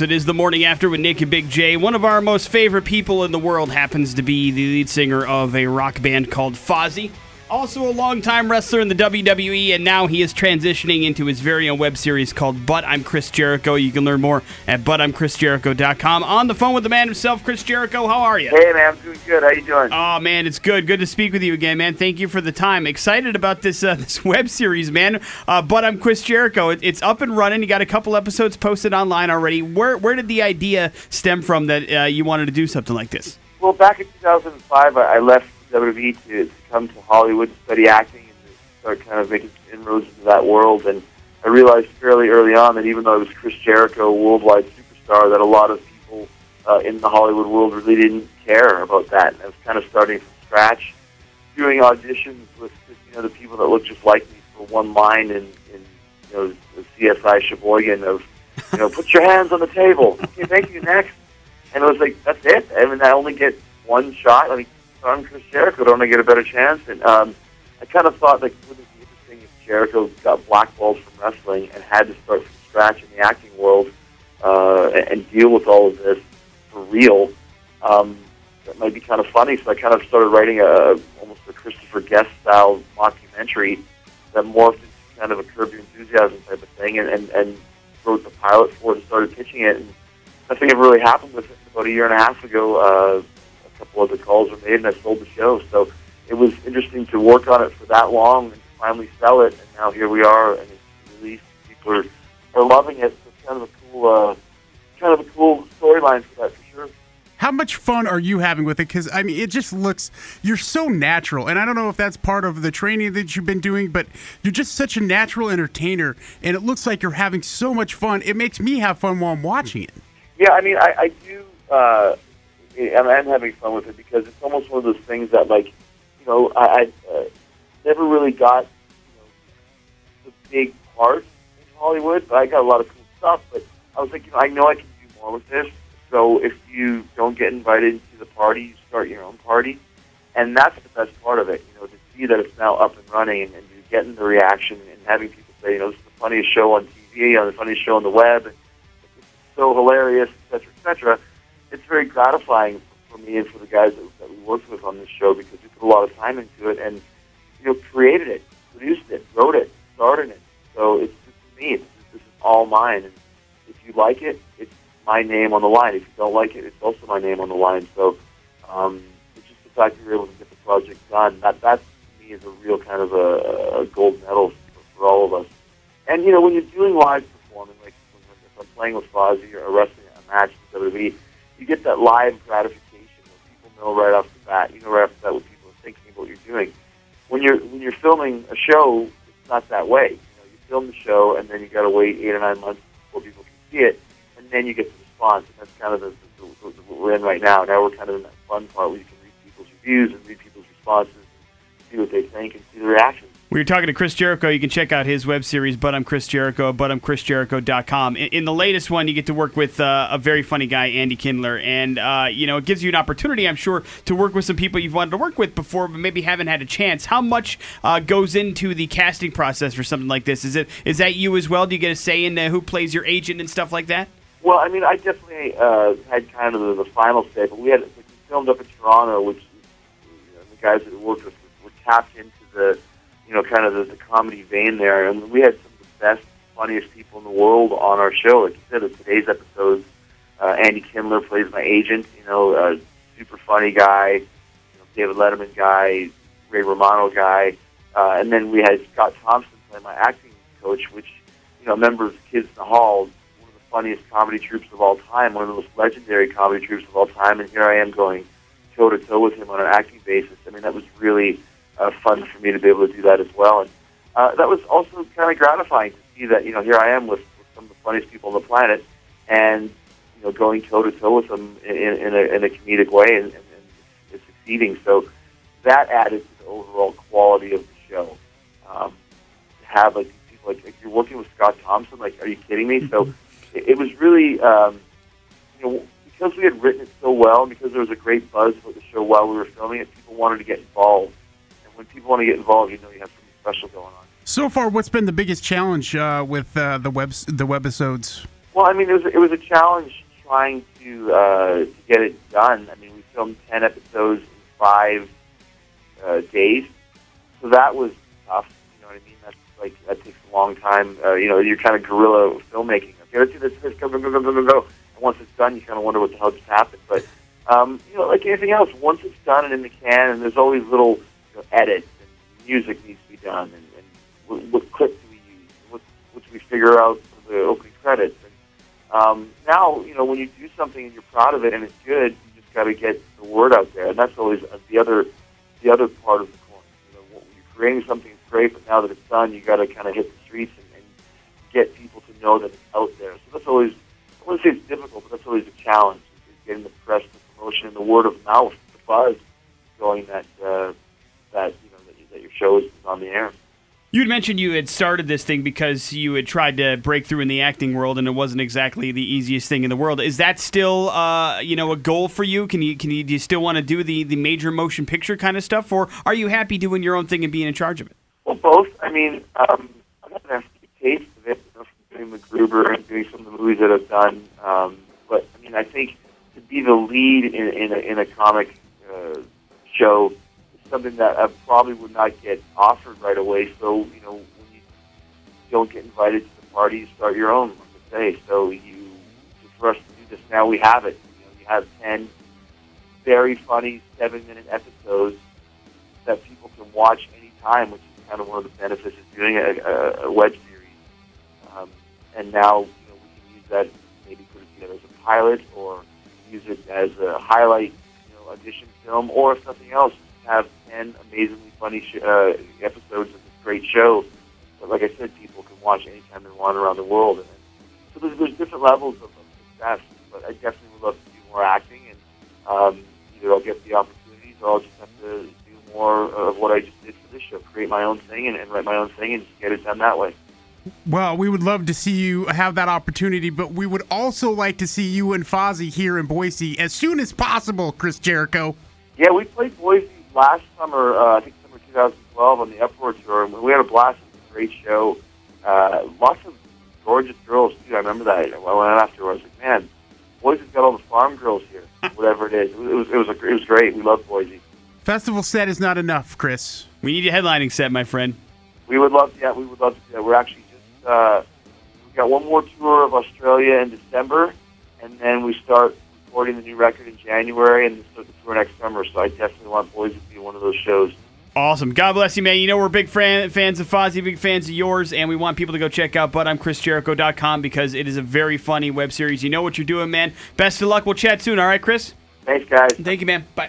It is the morning after with Nick and Big J. One of our most favorite people in the world happens to be the lead singer of a rock band called Fozzy. Also a longtime wrestler in the WWE, and now he is transitioning into his very own web series called But I'm Chris Jericho. You can learn more at butimchrisjericho.com. On the phone with the man himself, Chris Jericho. How are you? Hey, man, I'm doing good. How you doing? Oh man, it's good. Good to speak with you again, man. Thank you for the time. Excited about this uh, this web series, man. Uh, but I'm Chris Jericho. It, it's up and running. You got a couple episodes posted online already. Where where did the idea stem from that uh, you wanted to do something like this? Well, back in 2005, I I left WWE to, to come to Hollywood to study acting and to start kind of making inroads into that world. And I realized fairly early on that even though I was Chris Jericho, a worldwide superstar, that a lot of people uh, in the Hollywood world really didn't care about that. And I was kind of starting from scratch, doing auditions with you know the people that looked just like me for one line in, in you know the CSI Sheboygan of you know put your hands on the table. Okay, thank you. Next, and it was like that's it. I mean, I only get one shot. I mean, I'm Chris Jericho. Don't I get a better chance? And um, I kind of thought like wouldn't it be interesting if Jericho got blackballed from wrestling and had to start from scratch in the acting world uh, and, deal with all of this for real. Um, that might be kind of funny. So I kind of started writing a almost a Christopher Guest style mockumentary that morphed into kind of a Curb Your Enthusiasm type of thing, and, and, and wrote the pilot for it and started pitching it. And nothing ever really happened with it. About a year and a half ago, uh, a couple of the calls were made, and I sold the show. So it was interesting to work on it for that long and finally sell it. And now here we are, and it's released. People are, are loving it. So it's kind of a cool, uh, kind of a cool storyline for that for sure. How much fun are you having with it? Because I mean, it just looks you're so natural, and I don't know if that's part of the training that you've been doing, but you're just such a natural entertainer, and it looks like you're having so much fun. It makes me have fun while I'm watching it. Yeah, I mean, I, I do. Uh, I'm, I'm having fun with it because it's almost one of those things that, like, you know, I, I uh, never really got you know, the big part in Hollywood, but I got a lot of cool stuff. But I was like, you know, I know I can do more with this. So if you don't get invited to the party, you start your own party, and that's the best part of it. You know, to see that it's now up and running, and, and you're getting the reaction, and having people say, you know, this is the funniest show on TV, on the funniest show on the web, and it's so hilarious, et cetera, et cetera. It's very gratifying for me and for the guys that, that we worked with on this show because we put a lot of time into it and you know created it, produced it, wrote it, started it. So it's just me. This is all mine. And if you like it, it's my name on the line. If you don't like it, it's also my name on the line. So um, it's just the fact that we were able to get the project done. That that to me is a real kind of a, a gold medal for, for all of us. And you know when you're doing live performing, like if I'm playing with Fozzy or wrestling a match with WWE, you get that live gratification where people know right off the bat. You know right off the bat what people are thinking about what you're doing. When you're when you're filming a show, it's not that way. You know, you film the show and then you got to wait eight or nine months before people can see it, and then you get the response. And that's kind of the, the, the, the what we're in right now. Now we're kind of in that fun part where you can read people's reviews and read people's responses, and see what they think, and see the reactions. We were talking to Chris Jericho. You can check out his web series, But I'm Chris Jericho, but I'm In, in the latest one, you get to work with uh, a very funny guy, Andy Kindler. And, uh, you know, it gives you an opportunity, I'm sure, to work with some people you've wanted to work with before, but maybe haven't had a chance. How much uh, goes into the casting process for something like this? Is it is that you as well? Do you get a say in uh, who plays your agent and stuff like that? Well, I mean, I definitely uh, had kind of the, the final say, but we had we filmed up in Toronto, which you know, the guys that worked with were tapped into the, you know, kind of the, the comedy vein there, and we had some of the best, funniest people in the world on our show. Like you said, in today's episodes, uh, Andy Kindler plays my agent. You know, uh, super funny guy, you know, David Letterman guy, Ray Romano guy, uh, and then we had Scott Thompson play my acting coach, which you know, a member of Kids in the Hall, one of the funniest comedy troupes of all time, one of the most legendary comedy troupes of all time, and here I am going toe to toe with him on an acting basis. I mean, that was really uh, fun for me to be able to do that as well, and uh, that was also kind of gratifying to see that you know here I am with, with some of the funniest people on the planet, and you know going toe to toe with them in, in, a, in a comedic way, and, and, and it's succeeding. So that added to the overall quality of the show. Um, to have like people, like, like you're working with Scott Thompson, like, are you kidding me? So it, it was really, um, you know, because we had written it so well, and because there was a great buzz for the show while we were filming it, people wanted to get involved. And when people want to get involved, you know, you have something special going on. So far, what's been the biggest challenge uh, with uh, the web the webisodes? Well, I mean, it was it was a challenge trying to uh, to get it done. I mean, we filmed ten episodes in five uh, days, so that was tough. You know what I mean? That's like that takes a long time. Uh, you know, you're kind of guerrilla filmmaking. Okay, let's do this, this, go, go, go, go, go, go. And once it's done, you kind of wonder what the hell just happened. But um, you know, like anything else, once it's done and in the can, and there's always little you know, edits music needs to be done, and, and what, what clip do we use, what, which we figure out for the opening credits. And um, now, you know, when you do something and you're proud of it and it's good, you just got to get the word out there, and that's always the other the other part of the coin. You know, when you're creating something great, but now that it's done, you got to kind of hit the streets and, and get people to know that it's out there. So that's always I wouldn't say it's difficult, but that's always a challenge: is getting the press, the promotion, and the word of mouth, the buzz going that uh, that you know that, you, that your show on the air. You had mentioned you had started this thing because you had tried to break through in the acting world, and it wasn't exactly the easiest thing in the world. Is that still, uh, you know, a goal for you? Can you can you do you still want to do the the major motion picture kind of stuff, or are you happy doing your own thing and being in charge of it? Well, both. I mean, um, I've had a taste of it you know, from doing MacGruber and doing some of the movies that I've done. Um, but I mean, I think to be the lead in, in, a, in a comic uh, show something that I probably would not get offered right away. So you know, when you don't get invited to the party, you start your own. Like I say, so you for us to do this now, we have it. You know, you have ten very funny seven-minute episodes that people can watch anytime, which is kind of one of the benefits of doing a, a, web series. Um, and now, you know, we can use that maybe put it together as a pilot or use it as a highlight, you know, audition film, or if nothing else, have ten amazingly funny sh- uh, episodes of this great show. But like I said, people can watch anytime they want around the world. And so there's, there's different levels of, of success. But I definitely would love to do more acting, and um, either I'll get the opportunities or I'll just have to do more of what I just did for this show, create my own thing and, and write my own thing and just get it done that way. Well, we would love to see you have that opportunity, but we would also like to see you and Fozzy here in Boise as soon as possible, Chris Jericho. Yeah, we played Boise last summer, uh, I think summer 2012 on the Uproar Tour, and we had a blast. It was a great show. Uh, lots of gorgeous girls, too. I remember that. I went after. I was like, man, Boise's got all the farm girls here, whatever it is. It was, it was, a, it was great. We love Boise. Festival set is not enough, Chris. We need a headlining set, my friend. We would love, yeah, we would love to do that. We're actually just, uh, we got one more tour of Australia in December, and then we start recording the new record in January, and the tour next summer. So I definitely want Boise to be one of those shows. Awesome. God bless you, man. You know we're big fan, fans of Fozzy, big fans of yours, and we want people to go check out But I'm ButI'mChrisJericho.com because it is a very funny web series. You know what you're doing, man. Best of luck. We'll chat soon. All right, Chris? Thanks, guys. Thank you, man. Bye.